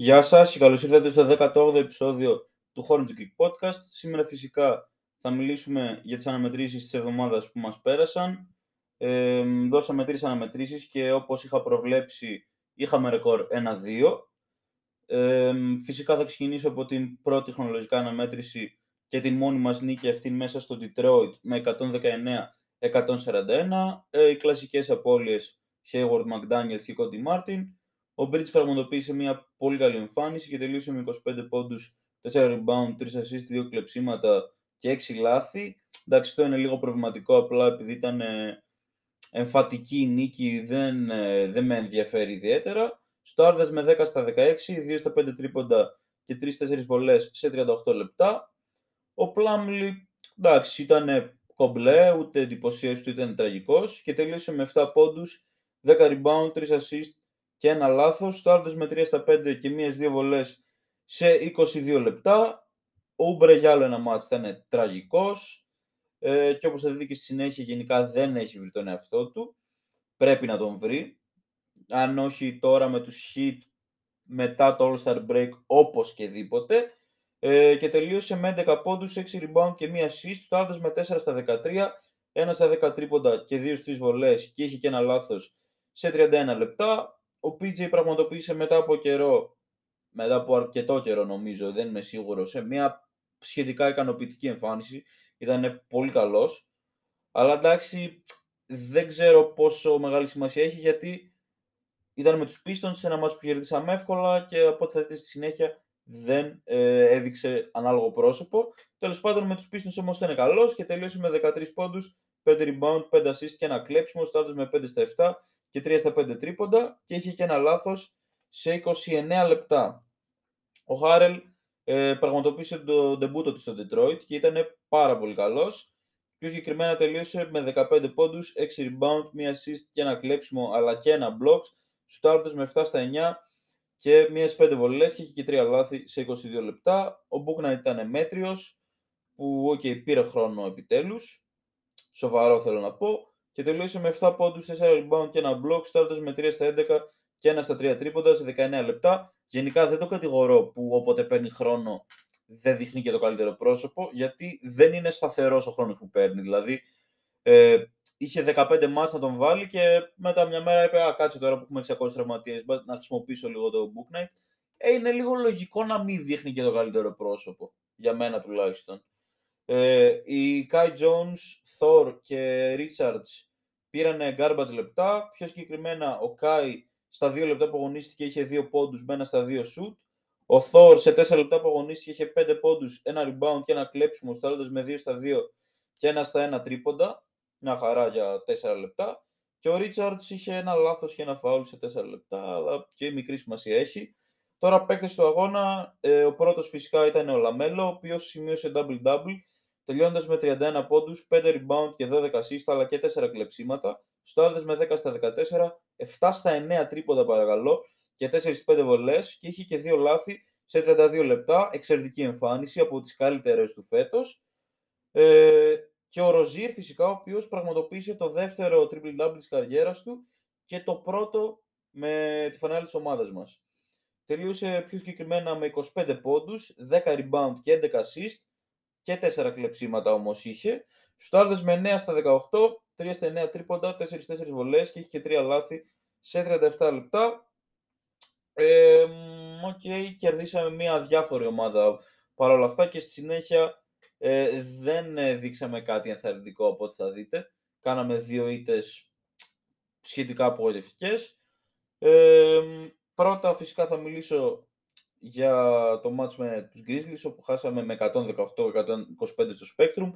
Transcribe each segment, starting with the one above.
Γεια σας και καλώς ήρθατε στο 18ο επεισόδιο του Hornets Greek Podcast. Σήμερα φυσικά θα μιλήσουμε για τις αναμετρήσεις της εβδομάδας που μας πέρασαν. Ε, δώσαμε τρεις αναμετρήσεις και όπως είχα προβλέψει είχαμε ρεκόρ 1-2. Ε, φυσικά θα ξεκινήσω από την πρώτη χρονολογικά αναμέτρηση και την μόνη μας νίκη αυτή μέσα στο Detroit με 119-141. Ε, οι κλασικές απώλειες Hayward, McDaniels και Cody Martin. Ο Bridge πραγματοποίησε μια πολύ καλή εμφάνιση και τελείωσε με 25 πόντους, 4 rebound, 3 assist, 2 κλεψίματα και 6 λάθη. Εντάξει, αυτό είναι λίγο προβληματικό, απλά επειδή ήταν ε, εμφατική η νίκη, δεν, ε, δεν με ενδιαφέρει ιδιαίτερα. Στο με 10 στα 16, 2 στα 5 τρίποντα και 3-4 βολές σε 38 λεπτά. Ο Πλάμλι, εντάξει, ήταν κομπλέ, ούτε εντυπωσίες του ήταν τραγικός και τελείωσε με 7 πόντους, 10 rebound, 3 assist και ένα λάθος. Στάρτες με 3 στα 5 και μία-δύο βολές σε 22 λεπτά. Ο Ούμπρε για άλλο ένα μάτς ήταν τραγικός ε, και όπως θα δείτε και στη συνέχεια γενικά δεν έχει βρει τον εαυτό του. Πρέπει να τον βρει. Αν όχι τώρα με τους hit μετά το All-Star Break όπως και δίποτε. Ε, και τελείωσε με 11 πόντους, 6 rebound και μία assist. Στάρτες με 4 στα 13, 1 στα 10 τρίποντα και 2 στις βολές και είχε και ένα λάθος σε 31 λεπτά ο PJ πραγματοποίησε μετά από καιρό, μετά από αρκετό καιρό νομίζω, δεν είμαι σίγουρος, σε μια σχετικά ικανοποιητική εμφάνιση. Ήταν πολύ καλός. Αλλά εντάξει, δεν ξέρω πόσο μεγάλη σημασία έχει γιατί ήταν με τους Pistons σε ένα μάτσο που κερδίσαμε εύκολα και από ό,τι θα δείτε στη συνέχεια δεν ε, έδειξε ανάλογο πρόσωπο. Τέλος πάντων με τους Pistons όμως ήταν καλός και τελείωσε με 13 πόντους, 5 rebound, 5 assist και ένα κλέψιμο, στάτος με 5 στα 7 και 3 στα 5 τρίποντα και είχε και ένα λάθος σε 29 λεπτά. Ο Χάρελ ε, πραγματοποίησε το ντεμπούτο του στο Detroit και ήταν πάρα πολύ καλός. Πιο συγκεκριμένα τελείωσε με 15 πόντους, 6 rebound, 1 assist και ένα κλέψιμο αλλά και ένα blocks. Στου με 7 στα 9 και μίας στις 5 βολές και είχε και 3 λάθη σε 22 λεπτά. Ο Μπούκνα ήταν μέτριος που okay, πήρε χρόνο επιτέλους. Σοβαρό θέλω να πω και τελείωσε με 7 πόντους, 4 rebound και ένα block, στάρτας με 3 στα 11 και ένα στα 3 τρίποντα σε 19 λεπτά. Γενικά δεν το κατηγορώ που όποτε παίρνει χρόνο δεν δείχνει και το καλύτερο πρόσωπο, γιατί δεν είναι σταθερός ο χρόνος που παίρνει. Δηλαδή, ε, είχε 15 μάτς να τον βάλει και μετά μια μέρα είπε «Α, κάτσε τώρα που έχουμε 600 τραυματίες, να χρησιμοποιήσω λίγο το Book Night». Ε, είναι λίγο λογικό να μην δείχνει και το καλύτερο πρόσωπο, για μένα τουλάχιστον. Ε, οι Kai Jones, Thor και Richards πήραν garbage λεπτά. Πιο συγκεκριμένα, ο Kai στα 2 λεπτά που αγωνίστηκε είχε 2 πόντους με ένα στα 2 σουτ. Ο Thor σε 4 λεπτά που αγωνίστηκε είχε 5 πόντους, ένα rebound και ένα κλέψιμο, σουτάροντας με 2 στα 2 και ένα στα 1 τρίποντα. Μια χαρά για 4 λεπτά. Και ο Richards είχε ένα λάθος και ένα φάουλ σε 4 λεπτά, αλλά και μικρή σημασία έχει. Τώρα παίκτες του αγώνα, ε, ο πρώτος φυσικά ήταν ο Λαμέλο, ο οποίος σημείωσε double-double τελειώνοντας με 31 πόντους, 5 rebound και 12 assist, αλλά και 4 κλεψίματα. Στάρδες με 10 στα 14, 7 στα 9 τρίποντα παρακαλώ και 4-5 βολές και είχε και 2 λάθη σε 32 λεπτά. Εξαιρετική εμφάνιση από τις καλύτερες του φέτος. Ε, και ο Ροζίρ φυσικά, ο οποίος πραγματοποίησε το δεύτερο triple double της καριέρας του και το πρώτο με τη φανέλα της ομάδας μας. Τελείωσε πιο συγκεκριμένα με 25 πόντους, 10 rebound και 11 assist και 4 κλεψίματα όμως είχε. Στάρδες με 9 στα 18, 3 στα 9 τρίποντα, 4-4 βολές και είχε και 3 λάθη σε 37 λεπτά. Ε, okay, κερδίσαμε μια διάφορη ομάδα παρόλα αυτά και στη συνέχεια ε, δεν δείξαμε κάτι ενθαρρυντικό από ό,τι θα δείτε. Κάναμε δύο ήττες σχετικά απογοητευτικές. Ε, πρώτα φυσικά θα μιλήσω για το match με τους Grizzlies όπου χάσαμε με 118-125 στο Spectrum.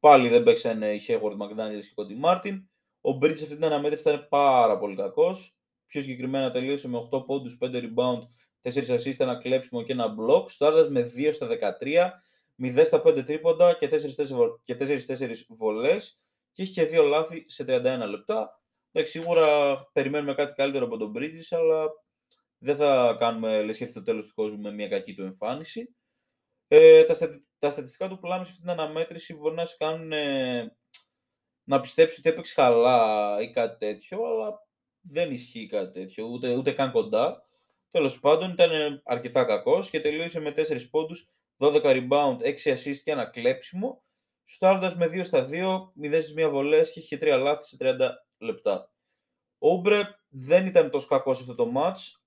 Πάλι δεν παίξανε οι Hayward, McDaniels και Cody Martin. Ο Bridge αυτή την αναμέτρηση ήταν πάρα πολύ κακός. Πιο συγκεκριμένα τελείωσε με 8 πόντους, 5 rebound, 4 assist, ένα κλέψιμο και ένα block. Στο με 2 στα 13, 0 στα 5 τρίποντα και 4-4 βολές και είχε και 2 λάθη σε 31 λεπτά. σίγουρα περιμένουμε κάτι καλύτερο από τον Bridges, αλλά δεν θα κάνουμε λες και το τέλος του κόσμου με μια κακή του εμφάνιση. Ε, τα, τα στατιστικά του Πλάμι σε αυτήν την αναμέτρηση μπορεί να σε κάνουν ε, να πιστέψεις ότι έπαιξε καλά ή κάτι τέτοιο, αλλά δεν ισχύει κάτι τέτοιο, ούτε, ούτε καν κοντά. Τέλος πάντων ήταν αρκετά κακός και τελείωσε με 4 πόντους, 12 rebound, 6 assist και ένα κλέψιμο. Στάροντας με 2 στα 2, 0 στις 1 βολές και είχε 3 λάθη σε 30 λεπτά. Ο Ούμπρε δεν ήταν τόσο κακός σε αυτό το match,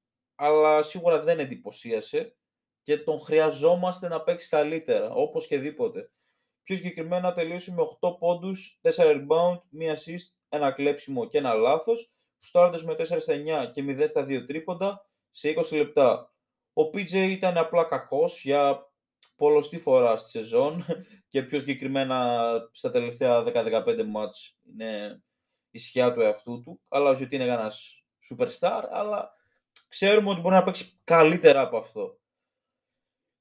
αλλά σίγουρα δεν εντυπωσίασε και τον χρειαζόμαστε να παίξει καλύτερα, όπως και δίποτε. Πιο συγκεκριμένα τελείωσε με 8 πόντους, 4 rebound, 1 assist, ένα κλέψιμο και ένα λάθος, στάροντας με 4 στα 9 και 0 στα 2 τρίποντα σε 20 λεπτά. Ο PJ ήταν απλά κακός για πολλωστή φορά στη σεζόν και πιο συγκεκριμένα στα τελευταία 10-15 μάτς είναι η σκιά του εαυτού του. Αλλά ο είναι ένας superstar, αλλά ξέρουμε ότι μπορεί να παίξει καλύτερα από αυτό.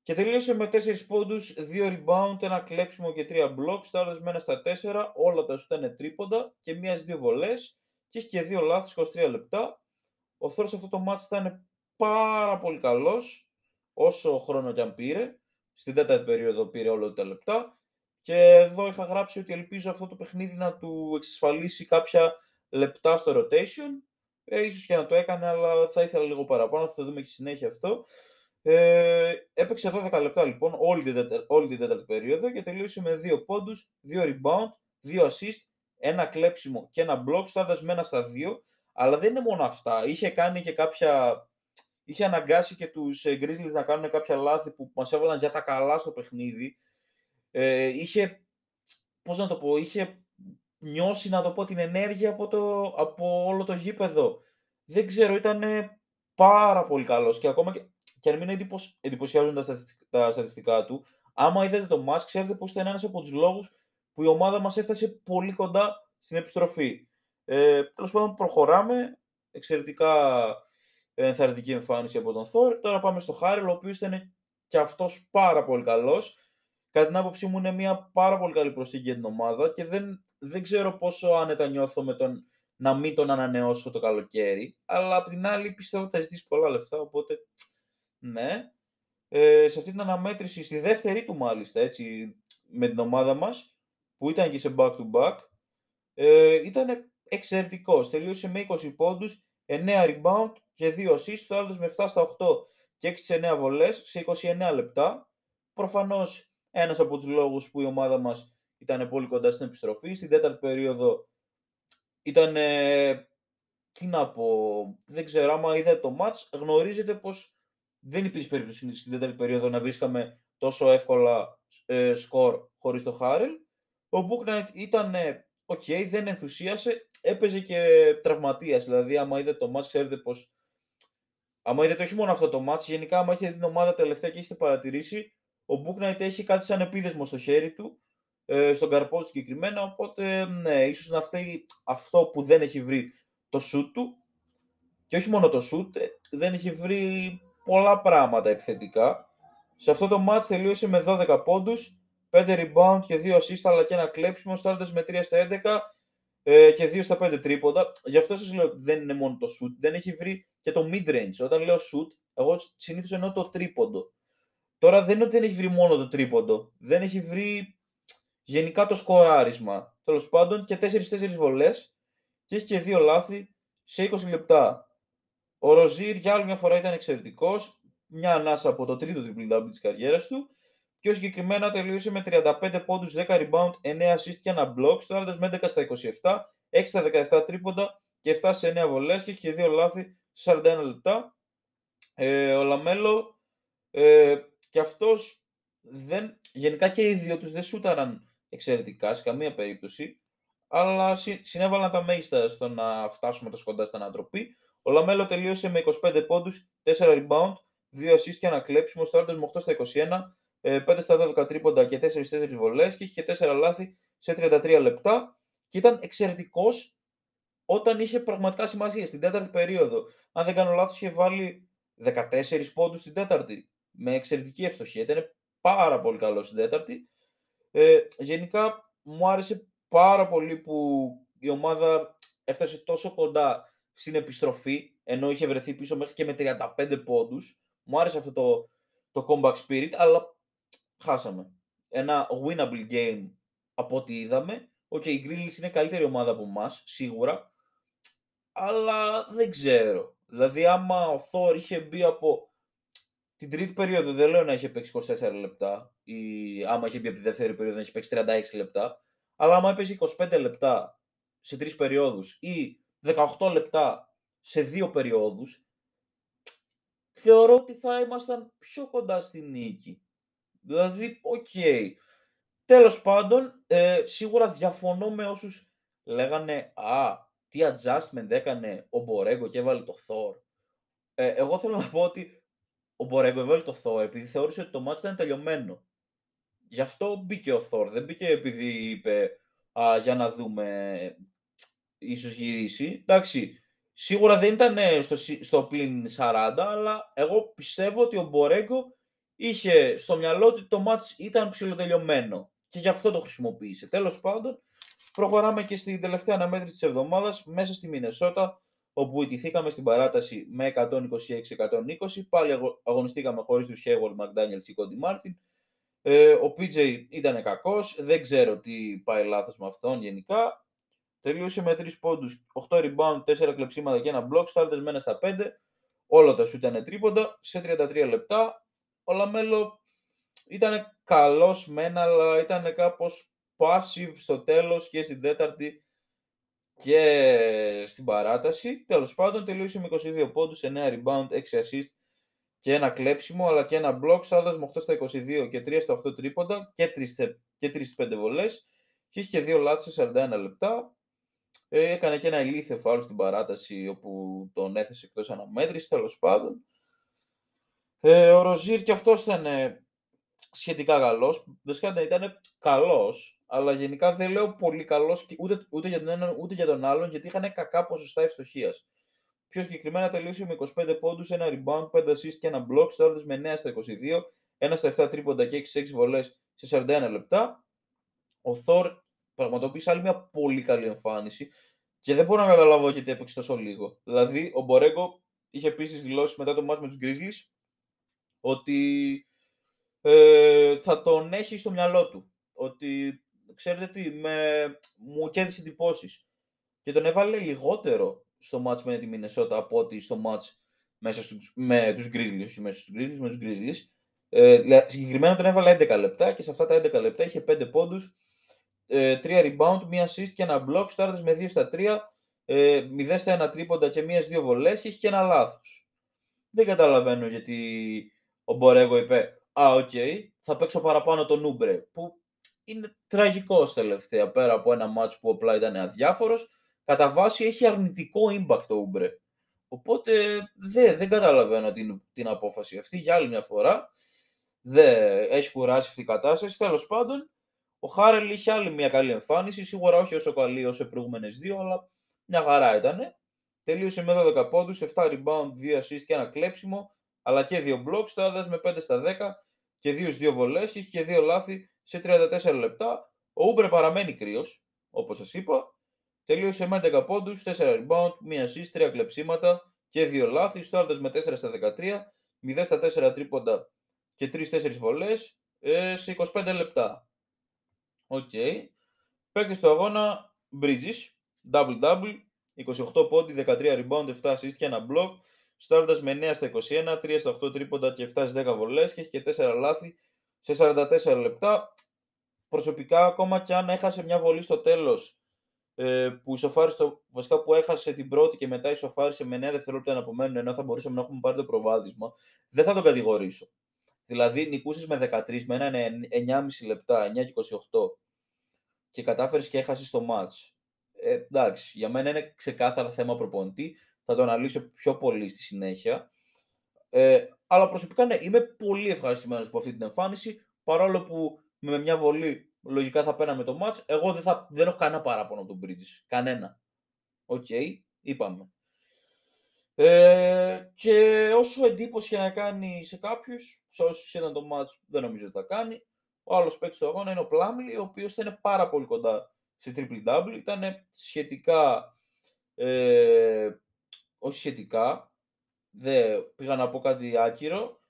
Και τελείωσε με 4 πόντους, 2 rebound, ένα κλέψιμο και 3 blocks, στάροντας με ένα στα 4, όλα τα σου ήταν τρίποντα και μίας στις δύο βολές και έχει και δύο λάθη 23 λεπτά. Ο Θόρος αυτό το μάτς ήταν πάρα πολύ καλός, όσο χρόνο και αν πήρε. Στην τέταρτη περίοδο πήρε όλα τα λεπτά. Και εδώ είχα γράψει ότι ελπίζω αυτό το παιχνίδι να του εξασφαλίσει κάποια λεπτά στο rotation. Ε, ίσως και να το έκανε, αλλά θα ήθελα λίγο παραπάνω, θα το δούμε και συνέχεια αυτό. Ε, έπαιξε 12 λεπτά λοιπόν όλη την, τέταρτη, όλη την τέταρτη περίοδο και τελείωσε με 2 πόντους, 2 rebound, 2 assist, ένα κλέψιμο και ένα block, στάροντας με ένα στα 2. Αλλά δεν είναι μόνο αυτά. Είχε κάνει και κάποια είχε αναγκάσει και τους ε, Grizzlies να κάνουν κάποια λάθη που μας έβαλαν για τα καλά στο παιχνίδι. Ε, είχε, πώς να το πω, είχε νιώσει, να το πω, την ενέργεια από, το, από όλο το γήπεδο. Δεν ξέρω, ήταν πάρα πολύ καλός και ακόμα και, και αν μην εντυπωσιάζουν τα, τα στατιστικά του, άμα είδατε το match, ξέρετε πως ήταν ένας από τους λόγους που η ομάδα μας έφτασε πολύ κοντά στην επιστροφή. Ε, Τέλος πάντων, προχωράμε. Εξαιρετικά ενθαρρυντική εμφάνιση από τον Θόρ. Τώρα πάμε στο Χάρελ, ο οποίος ήταν και αυτός πάρα πολύ καλός. Κατά την άποψή μου, είναι μια πάρα πολύ καλή προσθήκη για την ομάδα και δεν, δεν ξέρω πόσο άνετα νιώθω με τον να μην τον ανανεώσω το καλοκαίρι. Αλλά απ' την άλλη πιστεύω ότι θα ζητήσει πολλά λεφτά. Οπότε, ναι. Ε, σε αυτή την αναμέτρηση, στη δεύτερη του μάλιστα, έτσι, με την ομάδα μας, που ήταν και σε back-to-back, ε, ήταν εξαιρετικός. Τελείωσε με 20 πόντους, 9 rebound και 2 assists, το άλλος με 7 στα 8 και 6 σε 9 βολές σε 29 λεπτά. Προφανώς ένας από τους λόγους που η ομάδα μας ήταν πολύ κοντά στην επιστροφή. Στην τέταρτη περίοδο ήταν, τι να πω, δεν ξέρω, άμα είδατε το match, γνωρίζετε πως δεν υπήρχε περίπτωση στην τέταρτη περίοδο να βρίσκαμε τόσο εύκολα ε, σκορ χωρίς το Χάρελ. Ο Book ήταν OK, okay, δεν ενθουσίασε, έπαιζε και τραυματίας, δηλαδή άμα είδατε το match ξέρετε πως άμα είδατε όχι μόνο αυτό το match, γενικά άμα έχετε την ομάδα τελευταία και έχετε παρατηρήσει, ο Book έχει κάτι σαν επίδεσμο στο χέρι του, ε, στον καρπό του συγκεκριμένα, οπότε ναι, ίσως να φταίει αυτό που δεν έχει βρει το shoot του και όχι μόνο το shoot, ε, δεν έχει βρει πολλά πράγματα επιθετικά. Σε αυτό το match τελείωσε με 12 πόντους, 5 rebound και 2 assist, αλλά και ένα κλέψιμο, στάροντας με 3 στα 11 ε, και 2 στα 5 τρίποντα. Γι' αυτό σας λέω δεν είναι μόνο το shoot, δεν έχει βρει και το mid-range. Όταν λέω shoot, εγώ συνήθως εννοώ το τρίποντο. Τώρα δεν είναι ότι δεν έχει βρει μόνο το τρίποντο, δεν έχει βρει γενικά το σκοράρισμα. Τέλος πάντων και 4-4 βολές και έχει και 2 λάθη σε 20 λεπτά. Ο Ροζίρ για άλλη μια φορά ήταν εξαιρετικός, μια ανάσα από το τρίτο triple double της καριέρας του Πιο συγκεκριμένα τελείωσε με 35 πόντους, 10 rebound, 9 assist και ένα block, σουτάροντας με 11 στα 27, 6 στα 17 τρίποντα και 7 σε 9 βολές και έχει και 2 λάθη σε 41 λεπτά. Ε, ο Λαμέλο ε, και αυτός δεν, γενικά και οι δύο τους δεν σούταραν εξαιρετικά σε καμία περίπτωση, αλλά συνέβαλαν τα μέγιστα στο να φτάσουμε τόσο κοντά στην ανατροπή. Ο Λαμέλο τελείωσε με 25 πόντους, 4 rebound, 2 assist και ένα κλέψιμο, σουτάροντας με 8 στα 21, 5 ε, στα 12 τρίποντα και 4-4 βολές και είχε και 4 λάθη σε 33 λεπτά και ήταν εξαιρετικός όταν είχε πραγματικά σημασία στην τέταρτη περίοδο. Αν δεν κάνω λάθος είχε βάλει 14 πόντους στην τέταρτη με εξαιρετική ευστοχία. Ήταν πάρα πολύ καλός στην τέταρτη. Ε, γενικά μου άρεσε πάρα πολύ που η ομάδα έφτασε τόσο κοντά στην επιστροφή ενώ είχε βρεθεί πίσω μέχρι και με 35 πόντους. Μου άρεσε αυτό το, το comeback spirit, αλλά χάσαμε. Ένα winnable game από ό,τι είδαμε. OK, okay, οι Grizzlies είναι καλύτερη ομάδα από εμάς, σίγουρα. Αλλά δεν ξέρω. Δηλαδή, άμα ο Θόρ είχε μπει από την τρίτη περίοδο, δεν λέω να είχε παίξει 24 λεπτά, ή άμα είχε μπει από τη δεύτερη περίοδο να είχε παίξει 36 λεπτά, αλλά άμα έπαιζε 25 λεπτά σε τρεις περιόδους ή 18 λεπτά σε δύο περιόδους, θεωρώ ότι θα ήμασταν πιο κοντά στη νίκη. Δηλαδή, OK. Okay. Τέλος πάντων, ε, σίγουρα διαφωνώ με όσους λέγανε «Α, τι adjustment έκανε ο Μπορέγκο και έβαλε το Thor». Ε, εγώ θέλω να πω ότι ο Μπορέγκο έβαλε το Thor επειδή θεώρησε ότι το μάτι ήταν τελειωμένο. Γι' αυτό μπήκε ο Thor. Δεν μπήκε επειδή είπε «Α, για να δούμε, ίσως γυρίσει». Εντάξει, σίγουρα δεν ήταν στο, στο πλήν 40, αλλά εγώ πιστεύω ότι ο Μπορέγκο είχε στο μυαλό ότι το μάτς ήταν ψηλοτελειωμένο και γι' αυτό το χρησιμοποίησε. Τέλος πάντων, προχωράμε και στην τελευταία αναμέτρηση της εβδομάδας μέσα στη Μινεσότα, όπου ηττηθήκαμε στην παράταση με 126-120. Πάλι αγωνιστήκαμε χωρίς τους Hayward, McDaniels και Cody Martin. Ε, ο PJ ήταν κακός, δεν ξέρω τι πάει λάθος με αυτόν γενικά. Τελείωσε με 3 πόντους, 8 rebound, 4 κλεψίματα και ένα block, σουτάροντας με ένα στα 5. Όλα τα σουτ ήταν τρίποντα σε 33 λεπτά. Ο Λαμέλο ήταν καλός μεν, αλλά ήταν κάπως passive στο τέλος και στην τέταρτη και στην παράταση. Τέλος πάντων τελείωσε με 22 πόντους, 9 rebound, 6 assist και ένα κλέψιμο, αλλά και ένα block, στάδας με 8 στα 22 και 3 στα 8 τρίποντα και 3, και 3 5 βολές και είχε και δύο λάθη σε 41 λεπτά. Ε, έκανε και ένα ηλίθιο φάουλ στην παράταση όπου τον έθεσε εκτός αναμέτρησης, τέλος πάντων. Ε, ο Ροζίρ και αυτός ήταν σχετικά καλός. Δεν ήταν καλός, αλλά γενικά δεν λέω πολύ καλός ούτε, ούτε για τον έναν ούτε για τον άλλον, γιατί είχαν κακά ποσοστά ευστοχίας. Πιο συγκεκριμένα τελείωσε με 25 πόντους, ένα rebound, 5 assist και ένα block, στάρτε με 9 στα 22, ένα στα 7 τρίποντα και 6 6 βολές σε 41 λεπτά. Ο Θόρ πραγματοποίησε άλλη μια πολύ καλή εμφάνιση και δεν μπορώ να καταλάβω γιατί έπαιξε τόσο λίγο. Δηλαδή, ο Μπορέγκο είχε επίση δηλώσεις μετά το μάτι με τους Grizzlies ότι ε, θα τον έχει στο μυαλό του. Ότι, ξέρετε τι, με, μου κέρδισε εντυπώσεις. Και τον έβαλε λιγότερο στο μάτς με τη Μινεσότα από ότι στο μάτς μέσα στους, με τους Grizzlies, όχι μέσα στους Grizzlies, με τους Grizzlies. Ε, συγκεκριμένα τον έβαλε 11 λεπτά και σε αυτά τα 11 λεπτά είχε 5 πόντους, ε, 3 rebound, 1 assist και ένα block, στάρτες με 2 στα 3, ε, 0 στα 1 τρίποντα και 1-2 βολές και είχε και ένα λάθος. Δεν καταλαβαίνω γιατί ο Μπορέγκο είπε «Α, OK, okay, θα παίξω παραπάνω τον Ούμπρε», που είναι τραγικός τελευταία, πέρα από ένα ματς όπου απλά ήταν αδιάφορος, κατά βάση έχει αρνητικό impact ο Ούμπρε. Οπότε δεν, δεν καταλαβαίνω την, την απόφαση αυτή για άλλη μια φορά. Δεν έχει κουράσει αυτή η κατάσταση. Τέλος πάντων, ο Χάρελ είχε άλλη μια καλή εμφάνιση. Σίγουρα όχι όσο καλή όσο οι προηγούμενες δύο, αλλά μια χαρά ήταν. Τελείωσε με 12 πόντους, 7 rebound, 2 assist και ένα κλέψιμο αλλά και δύο blocks, τώρα με 5 στα 10 και δύο δύο βολές, είχε και δύο λάθη σε 34 λεπτά. Ο Ούμπρε παραμένει κρύος, όπως σας είπα. Τελείωσε με 11 πόντους, 4 rebound, 1 assist, 3 κλεψίματα και δύο λάθη. Στάρτας με 4 στα 13, 0 στα 4 τρίποντα και 3-4 βολές ε, σε 25 λεπτά. OK. Okay. Παίκτης του αγώνα, Bridges, double-double, 28 πόντοι, 13 rebound, 7 assist και ένα block. Σουτάροντας με 9 στα 21, 3 στα 8 τρίποντα και 7 στις 10 βολές και έχει και 4 λάθη σε 44 λεπτά. Προσωπικά, ακόμα και αν έχασε μια βολή στο τέλος ε, που ισοφάρισε βασικά που έχασε την πρώτη και μετά ισοφάρισε με 9 δευτερόλεπτα να απομένουν, ενώ θα μπορούσαμε να έχουμε πάρει το προβάδισμα, δεν θα τον κατηγορήσω. Δηλαδή, νικούσες με 13, με ένα 9,5 λεπτά, 9 και 28 και κατάφερες και έχασες το match. Ε, εντάξει, για μένα είναι ξεκάθαρα θέμα προπονητή θα το αναλύσω πιο πολύ στη συνέχεια. Ε, αλλά προσωπικά ναι, είμαι πολύ ευχαριστημένος από αυτή την εμφάνιση, παρόλο που με μια βολή λογικά θα παίρναμε το match, εγώ δεν, θα, δεν έχω κανένα παράπονο από τον Bridges. Κανένα. OK, okay, είπαμε. Ε, και όσο εντύπωση και να κάνει σε κάποιους, σε όσους είδαν το match, δεν νομίζω ότι θα κάνει. Ο άλλος παίκτης του αγώνα είναι ο Πλάμλι, ο οποίος ήταν πάρα πολύ κοντά σε triple double. Ήταν σχετικά ε, όχι σχετικά, δεν πήγα να πω κάτι άκυρο.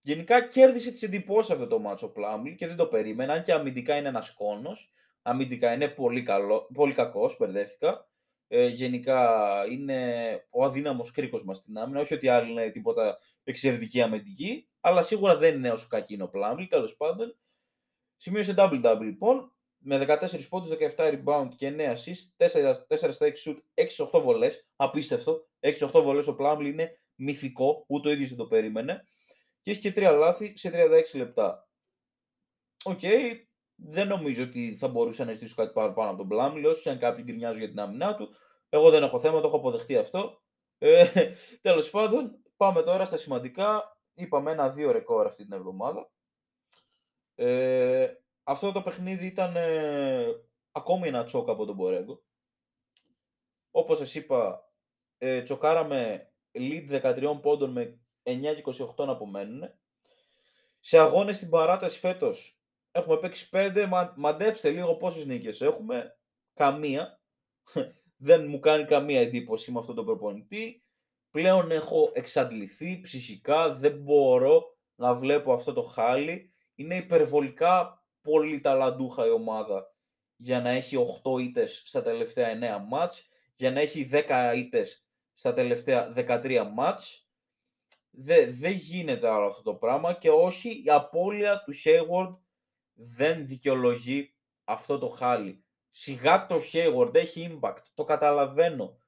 Γενικά κέρδισε τις εντυπώσεις αυτό το μάτσο Πλάμλι και δεν το περίμενα, και αμυντικά είναι ένας κόνος. Αμυντικά είναι πολύ, καλό, πολύ κακός, μπερδεύτηκα. Ε, γενικά είναι ο αδύναμος κρίκος μας στην άμυνα. Όχι ότι άλλοι είναι τίποτα εξαιρετικοί αμυντικοί, αλλά σίγουρα δεν είναι όσο κακός είναι ο Πλάμλι. Τέλος πάντων, σημείωσε double-double λοιπόν, με 14 πόντους, 17 rebound και 9 assist, 4, 4 στα 6 σουτ, 6-8 βολές, απίστευτο. 6-8 βολές ο Πλάμλι είναι μυθικό, ούτε ο ίδιος δεν το περίμενε. Και έχει και 3 λάθη σε 36 λεπτά. OK, okay, δεν νομίζω ότι θα μπορούσα να ζητήσω κάτι παραπάνω από τον Πλάμλι, όσο και αν κάποιοι γκρινιάζουν για την άμυνά του. Εγώ δεν έχω θέμα, το έχω αποδεχτεί αυτό. Ε, Τέλος πάντων, πάμε τώρα στα σημαντικά. Είπαμε ένα-δύο ρεκόρ αυτή την εβδομάδα. Ε, αυτό το παιχνίδι ήταν ε, ακόμη ένα τσόκ από τον Μπορέγκο. Όπως σας είπα, ε, τσοκάραμε lead 13 πόντων με 9 και 28 να απομένουν. Σε αγώνες στην παράταση φέτος έχουμε παίξει 5, μα, μαντέψτε λίγο πόσες νίκες έχουμε. Καμία. Δεν μου κάνει καμία εντύπωση με αυτόν τον προπονητή. Πλέον έχω εξαντληθεί ψυχικά, δεν μπορώ να βλέπω αυτό το χάλι. Είναι υπερβολικά πολύ ταλαντούχα η ομάδα για να έχει 8 ήτες στα τελευταία 9 μάτς, για να έχει 10 ήτες στα τελευταία 13 ματς. Δεν δε γίνεται άλλο αυτό το πράγμα και όχι η απώλεια του Hayward δεν δικαιολογεί αυτό το χάλι. Σίγουρα ο Hayward έχει impact, το καταλαβαίνω.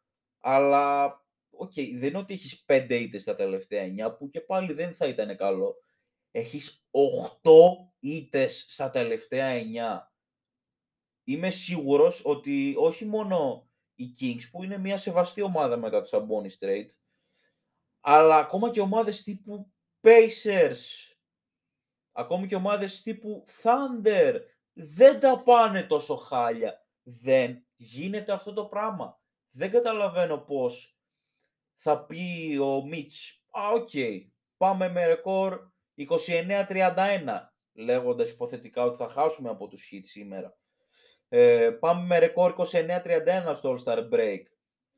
Αλλά, OK, okay, δεν είναι ότι έχεις 5 ήττες στα τελευταία 9 που και πάλι δεν θα ήταν καλό. Έχεις 8 ήττες στα τελευταία 9. Είμαι σίγουρος ότι όχι μόνο οι Kings που είναι μια σεβαστή ομάδα μετά το Sabonis trade, αλλά ακόμα και ομάδες τύπου Pacers, ακόμη και ομάδες τύπου Thunder, δεν τα πάνε τόσο χάλια. Δεν γίνεται αυτό το πράγμα. Δεν καταλαβαίνω πώς θα πει ο Μίτς, α, οκ, πάμε με ρεκόρ 29-31, λέγοντας υποθετικά ότι θα χάσουμε από τους Heat σήμερα. Ε, πάμε με ρεκόρ 29-31 στο All-Star Break.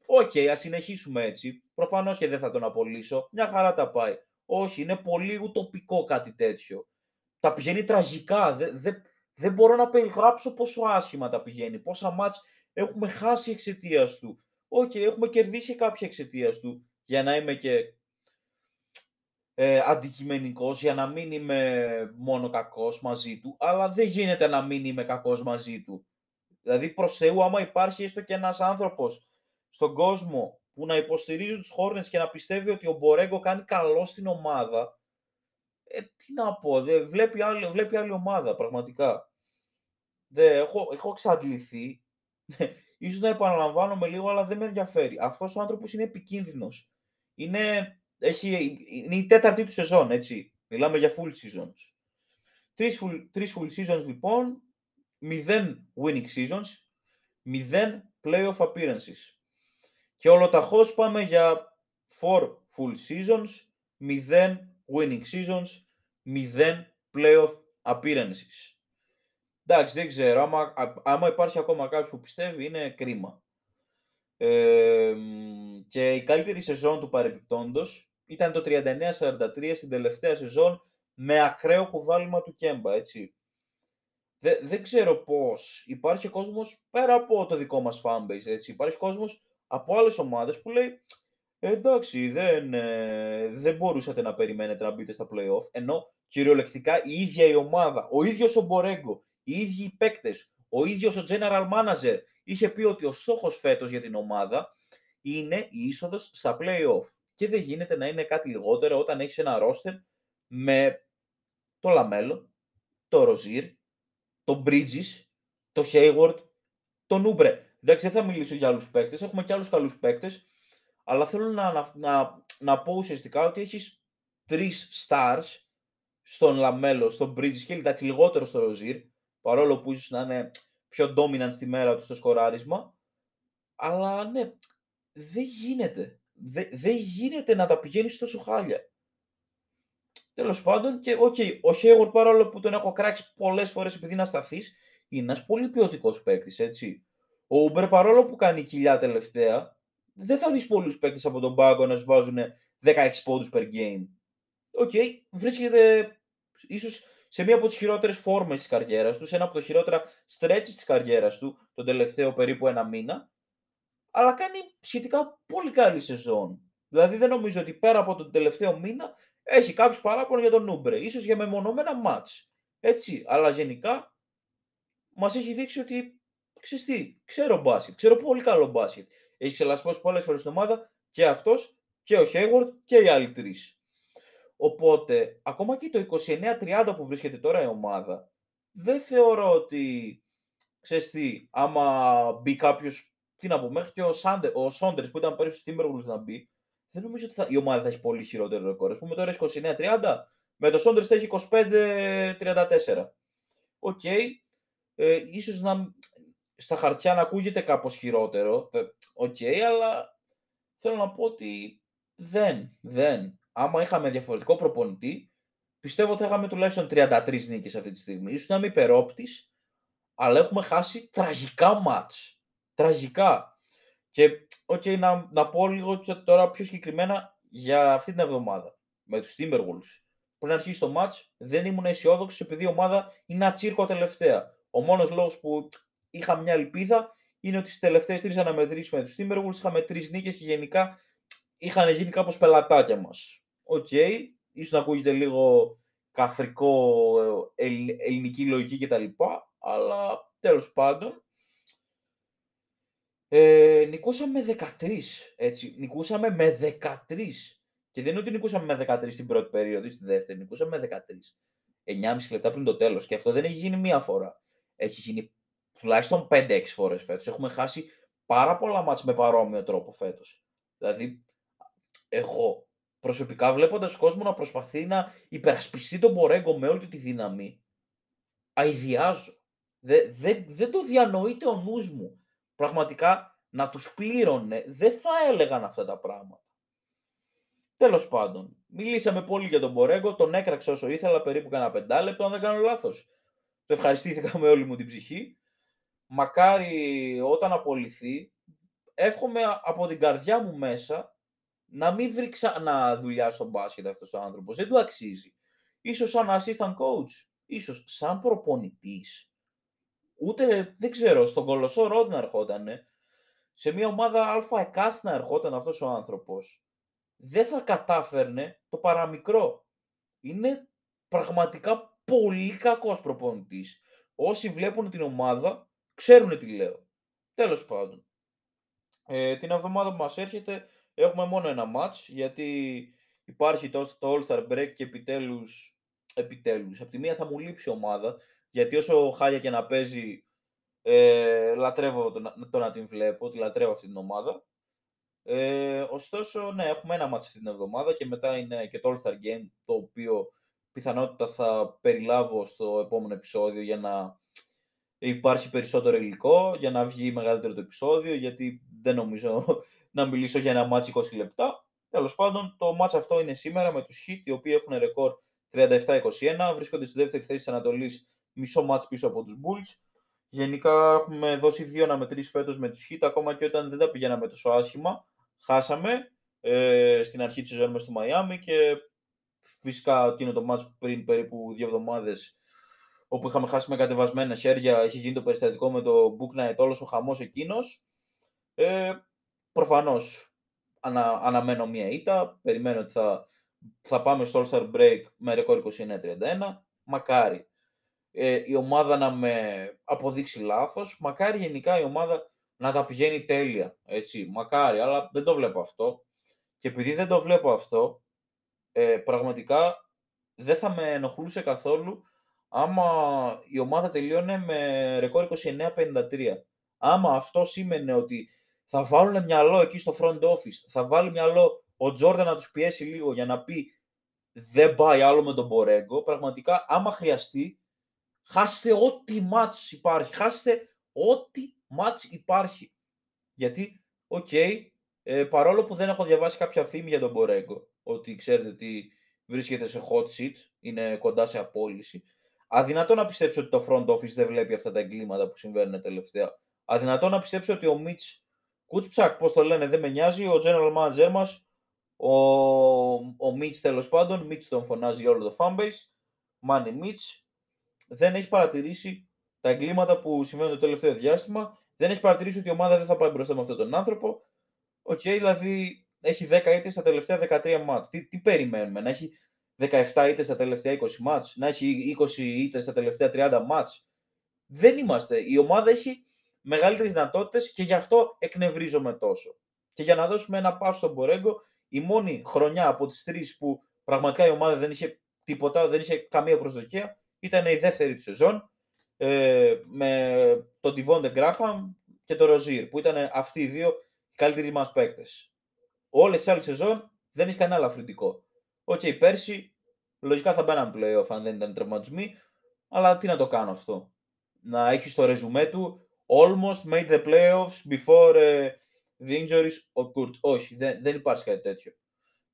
OK, okay, ας συνεχίσουμε έτσι. Προφανώς και δεν θα τον απολύσω. Μια χαρά τα πάει. Όχι, είναι πολύ ουτοπικό κάτι τέτοιο. Τα πηγαίνει τραγικά. Δεν, δεν, δεν μπορώ να περιγράψω πόσο άσχημα τα πηγαίνει. Πόσα ματς έχουμε χάσει εξαιτίας του. OK, okay, έχουμε κερδίσει κάποια εξαιτίας του. Για να είμαι και ε, αντικειμενικός, για να μην είμαι μόνο κακός μαζί του. Αλλά δεν γίνεται να μην είμαι κακός μαζί του. Δηλαδή προς Θεού, άμα υπάρχει έστω και ένας άνθρωπος στον κόσμο που να υποστηρίζει τους Hornets και να πιστεύει ότι ο Μπορέγκο κάνει καλό στην ομάδα, ε, τι να πω, δε, βλέπει, άλλη, βλέπει άλλη ομάδα πραγματικά. Δε, έχω, έχω εξαντληθεί. Ίσως να επαναλαμβάνομαι λίγο, αλλά δεν με ενδιαφέρει. Αυτός ο άνθρωπος είναι επικίνδυνος. Είναι, έχει, είναι η τέταρτη του σεζόν, έτσι. Μιλάμε για full seasons. Τρεις full, τρεις full seasons, λοιπόν, 0 winning seasons, 0 playoff appearances. Και ολοταχώς πάμε για 4 full seasons, 0 winning seasons, 0 playoff appearances. Εντάξει, δεν ξέρω. Άμα, άμα υπάρχει ακόμα κάποιος που πιστεύει, είναι κρίμα. Ε, και η καλύτερη σεζόν του παρεπιπτόντος ήταν το 39-43 στην τελευταία σεζόν με ακραίο κουβάλιμα του Κέμπα, έτσι. Δε, δεν ξέρω πώς. Υπάρχει κόσμος πέρα από το δικό μας fanbase, έτσι. Υπάρχει κόσμος από άλλες ομάδες που λέει «Ε, εντάξει, δεν, ε, δεν μπορούσατε να περιμένετε να μπείτε στα playoff, ενώ κυριολεκτικά η ίδια η ομάδα, ο ίδιος ο Μπορέγκο, οι ίδιοι οι παίκτες, ο ίδιος ο general manager είχε πει ότι ο στόχος φέτος για την ομάδα είναι η είσοδος στα playoff. Και δεν γίνεται να είναι κάτι λιγότερο όταν έχεις ένα roster με το Λαμέλο, το Ροζίρ, το Bridges, το Hayward, τον Ούμπρε. Εντάξει, δεν θα μιλήσω για άλλους παίκτες. Έχουμε και άλλους καλούς παίκτες. Αλλά θέλω να, να, να, να πω ουσιαστικά ότι έχεις τρεις stars στον Λαμέλο, στον Bridges και εντάξει, λιγότερο στο Ροζίρ. Παρόλο που ίσως να είναι πιο dominant στη μέρα του στο σκοράρισμα. Αλλά ναι, δεν γίνεται. Δεν, γίνεται να τα πηγαίνεις τόσο χάλια. Τέλος πάντων, και okay, ο Hayward παρόλο που τον έχω κράξει πολλές φορές επειδή είναι ασταθής, είναι ένας πολύ ποιοτικός παίκτης, έτσι. Ο Ούμπρε παρόλο που κάνει κοιλιά τελευταία, δεν θα δεις πολλούς παίκτες από τον πάγκο να σου βάζουν 16 πόντους per game. OK, okay, βρίσκεται ίσως σε μία από τις χειρότερες φόρμες της καριέρας του, σε ένα από τα χειρότερα stretches της καριέρας του, τον τελευταίο περίπου ένα μήνα. Αλλά κάνει σχετικά πολύ καλή σεζόν. Δηλαδή δεν νομίζω ότι πέρα από τον τελευταίο μήνα έχει κάποιο παράπονο για τον Νούμπρε. Ίσως για μεμονωμένα μάτς. Έτσι, αλλά γενικά μας έχει δείξει ότι ξέρεις τι, ξέρω μπάσκετ, ξέρω πολύ καλό μπάσκετ. Έχει ξελασπώσει πολλές φορές στην ομάδα και αυτός και ο Hayward και οι άλλοι τρεις. Οπότε, ακόμα και το 29-30 που βρίσκεται τώρα η ομάδα, δεν θεωρώ ότι, ξέρεις τι, άμα μπει κάποιος, τι να πω, μέχρι και ο, Σάντε, ο Σόντερς που ήταν πέρυσι στο Timberwolves να μπει, δεν νομίζω ότι θα, η ομάδα θα έχει πολύ χειρότερο ρεκόρ. Α πούμε τώρα 29-30, με το Σόντερς θα έχει 25-34. OK, okay. ε, ίσως να, στα χαρτιά να ακούγεται κάπως χειρότερο, ε, OK, okay, αλλά θέλω να πω ότι δεν, δεν. Άμα είχαμε διαφορετικό προπονητή, πιστεύω ότι θα είχαμε τουλάχιστον 33 νίκες αυτή τη στιγμή. Ίσως να είμαι υπερόπτης, αλλά έχουμε χάσει τραγικά μάτς. Τραγικά. Και okay, να, να πω λίγο τώρα πιο συγκεκριμένα για αυτή την εβδομάδα με τους Timberwolves. Πριν αρχίσει το μάτς δεν ήμουν αισιόδοξος επειδή η ομάδα είναι ατσίρκο τελευταία. Ο μόνος λόγος που είχα μια ελπίδα είναι ότι στις τελευταίες τρεις αναμετρήσεις με τους Timberwolves είχαμε τρεις νίκες και γενικά είχαν γίνει κάπως πελατάκια μας. OK, okay, ίσως να ακούγεται λίγο καφρικό, ε, ελληνική λογική κτλ. Αλλά τέλος πάντων. Ε, νικούσαμε 13, έτσι. Νικούσαμε με 13. Και δεν είναι ότι νικούσαμε με 13 στην πρώτη περίοδο ή στη δεύτερη. Νικούσαμε με 13. 9,5 λεπτά πριν το τέλος. Και αυτό δεν έχει γίνει μία φορά. Έχει γίνει τουλάχιστον 5-6 φορές φέτος. Έχουμε χάσει πάρα πολλά μάτς με παρόμοιο τρόπο φέτος. Δηλαδή, εγώ προσωπικά βλέποντας κόσμο να προσπαθεί να υπερασπιστεί τον Μπορέγκο με όλη τη δύναμη, αειδιάζω. Δεν, δεν, δεν το διανοείται ο νους μου. Πραγματικά να τους πλήρωνε, δεν θα έλεγαν αυτά τα πράγματα. Τέλος πάντων, μιλήσαμε πολύ για τον Μπορέγκο, τον έκραξε όσο ήθελα, περίπου κανένα πεντάλεπτο, αν δεν κάνω λάθος. Το ευχαριστήθηκα με όλη μου την ψυχή μακάρι όταν απολυθεί, εύχομαι από την καρδιά μου μέσα να μην βρει ξανά δουλειά στο μπάσκετ αυτός ο άνθρωπος. Δεν του αξίζει. Ίσως σαν assistant coach, ίσως σαν προπονητής. Ούτε, δεν ξέρω, στον Κολοσσό Ρόδ να ερχότανε, σε μια ομάδα αλφα εκάστ να ερχόταν αυτός ο άνθρωπος, δεν θα κατάφερνε το παραμικρό. Είναι πραγματικά πολύ κακός προπονητής. Όσοι βλέπουν την ομάδα ξέρουν τι λέω. Τέλος πάντων. Ε, την εβδομάδα που μας έρχεται έχουμε μόνο ένα match γιατί υπάρχει το, το All-Star Break και επιτέλους, επιτέλους. Από τη μία θα μου λείψει η ομάδα γιατί όσο χάλια και να παίζει ε, λατρεύω το, το, να την βλέπω, τη λατρεύω αυτή την ομάδα. Ε, ωστόσο, ναι, έχουμε ένα μάτς αυτή την εβδομάδα και μετά είναι και το All-Star Game το οποίο πιθανότητα θα περιλάβω στο επόμενο επεισόδιο για να υπάρχει περισσότερο υλικό για να βγει μεγαλύτερο το επεισόδιο, γιατί δεν νομίζω να μιλήσω για ένα μάτς 20 λεπτά. Τέλος πάντων, το μάτς αυτό είναι σήμερα με τους Heat, οι οποίοι έχουν ρεκόρ 37-21, βρίσκονται στη δεύτερη θέση της Ανατολής, μισό μάτς πίσω από τους Bulls. Γενικά έχουμε δώσει δύο αναμετρήσεις φέτος με τους Heat, ακόμα και όταν δεν τα πηγαίναμε τόσο άσχημα. Χάσαμε ε, στην αρχή της σεζόν στο Μαϊάμι και φυσικά εκείνο το μάτς πριν περίπου δύο εβδομάδες όπου είχαμε χάσει με κατεβασμένα χέρια, έχει γίνει το περιστατικό με το Book Night, όλος ο χαμός εκείνος. Ε, προφανώς ανα, αναμένω μία ήττα, περιμένω ότι θα, θα πάμε στο All-Star Break με ρεκόρ 29-31, μακάρι ε, η ομάδα να με αποδείξει λάθος, μακάρι γενικά η ομάδα να τα πηγαίνει τέλεια, έτσι, μακάρι, αλλά δεν το βλέπω αυτό. Και επειδή δεν το βλέπω αυτό, ε, πραγματικά δεν θα με ενοχλούσε καθόλου άμα η ομάδα τελείωνε με ρεκόρ 29-53. Άμα αυτό σήμαινε ότι θα βάλουν μυαλό εκεί στο front office, θα βάλει μυαλό ο Τζόρνταν να τους πιέσει λίγο για να πει δεν πάει άλλο με τον Μπορέγκο, πραγματικά άμα χρειαστεί, χάστε ό,τι ματς υπάρχει, χάστε ό,τι ματς υπάρχει. Γιατί, οκ, ε, παρόλο που δεν έχω διαβάσει κάποια φήμη για τον Μπορέγκο, ότι ξέρετε ότι βρίσκεται σε hot seat, είναι κοντά σε απόλυση, Αδυνατώ να πιστέψω ότι το front office δεν βλέπει αυτά τα εγκλήματα που συμβαίνουν τελευταία. Αδυνατώ να πιστέψω ότι ο Μίτς Κάπτσακ, πώς το λένε, δεν με νοιάζει. Ο general manager μας, ο, ο Μίτς τέλος πάντων, Μίτς τον φωνάζει για όλο το fanbase. Money Μίτς, δεν έχει παρατηρήσει τα εγκλήματα που συμβαίνουν το τελευταίο διάστημα. Δεν έχει παρατηρήσει ότι η ομάδα δεν θα πάει μπροστά με αυτόν τον άνθρωπο. OK, okay, δηλαδή έχει 10 ήττες στα τελευταία 13 ματς. Τι, τι περιμένουμε, να έχει 17 ήττες στα τελευταία 20 ματς, να έχει 20 ήττες στα τελευταία 30 ματς. Δεν είμαστε. Η ομάδα έχει μεγαλύτερες δυνατότητες και γι' αυτό εκνευρίζομαι τόσο. Και για να δώσουμε ένα πάσο στον Μπορέγκο, η μόνη χρονιά από τις τρεις που πραγματικά η ομάδα δεν είχε τίποτα, δεν είχε καμία προσδοκία, ήταν η δεύτερη του σεζόν ε, με τον Ντεβόντε Γκράχαμ και τον Ροζίρ, που ήταν αυτοί οι δύο οι καλύτεροι μας παίκτες. Όλες τις άλλες σεζόν δεν είχε κανένα ελαφρυντικό. OK, okay, πέρσι λογικά θα μπαίναν playoff αν δεν ήταν τραυματισμοί, αλλά τι να το κάνω αυτό. Να έχεις στο ρεζουμέ του almost made the playoffs before uh, the injuries occurred. Όχι, δεν, δεν υπάρχει κάτι τέτοιο.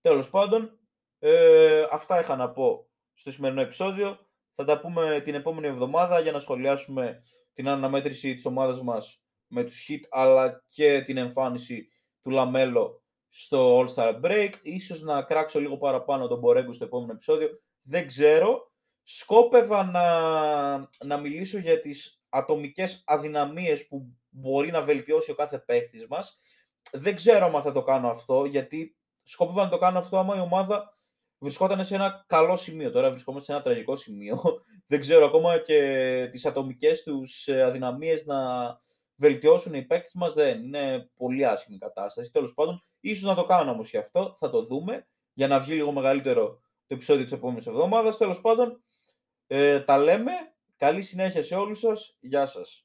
Τέλος πάντων, ε, αυτά είχα να πω στο σημερινό επεισόδιο. Θα τα πούμε την επόμενη εβδομάδα για να σχολιάσουμε την αναμέτρηση της ομάδας μας με τους Heat αλλά και την εμφάνιση του Λαμέλο στο All-Star Break. Ίσως να κράξω λίγο παραπάνω τον Μπορέγκο στο επόμενο επεισόδιο. Δεν ξέρω. Σκόπευα να, να μιλήσω για τις ατομικές αδυναμίες που μπορεί να βελτιώσει ο κάθε παίκτης μας. Δεν ξέρω αν θα το κάνω αυτό, γιατί σκόπευα να το κάνω αυτό άμα η ομάδα βρισκόταν σε ένα καλό σημείο. Τώρα βρισκόμαστε σε ένα τραγικό σημείο. Δεν ξέρω ακόμα και τις ατομικές τους ε, αδυναμίες να βελτιώσουν οι παίκτες μας. Δεν είναι πολύ άσχημη κατάσταση. Τέλος πάντων, ίσως να το κάνω όμως και αυτό. Θα το δούμε για να βγει λίγο μεγαλύτερο το επεισόδιο της επόμενης εβδομάδας. Τέλος πάντων, ε, τα λέμε. Καλή συνέχεια σε όλους σας. Γεια σας.